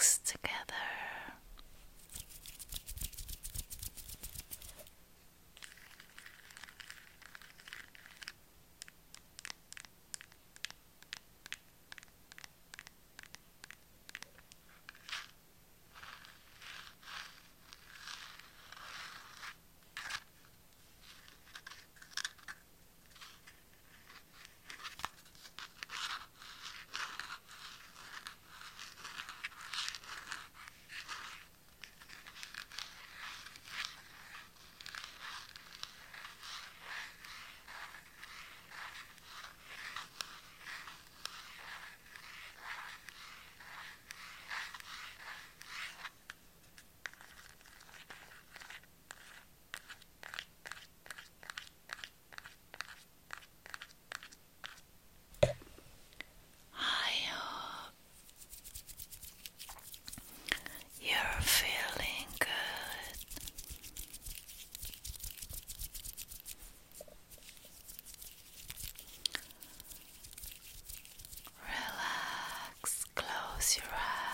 relax To your eyes.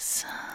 awesome.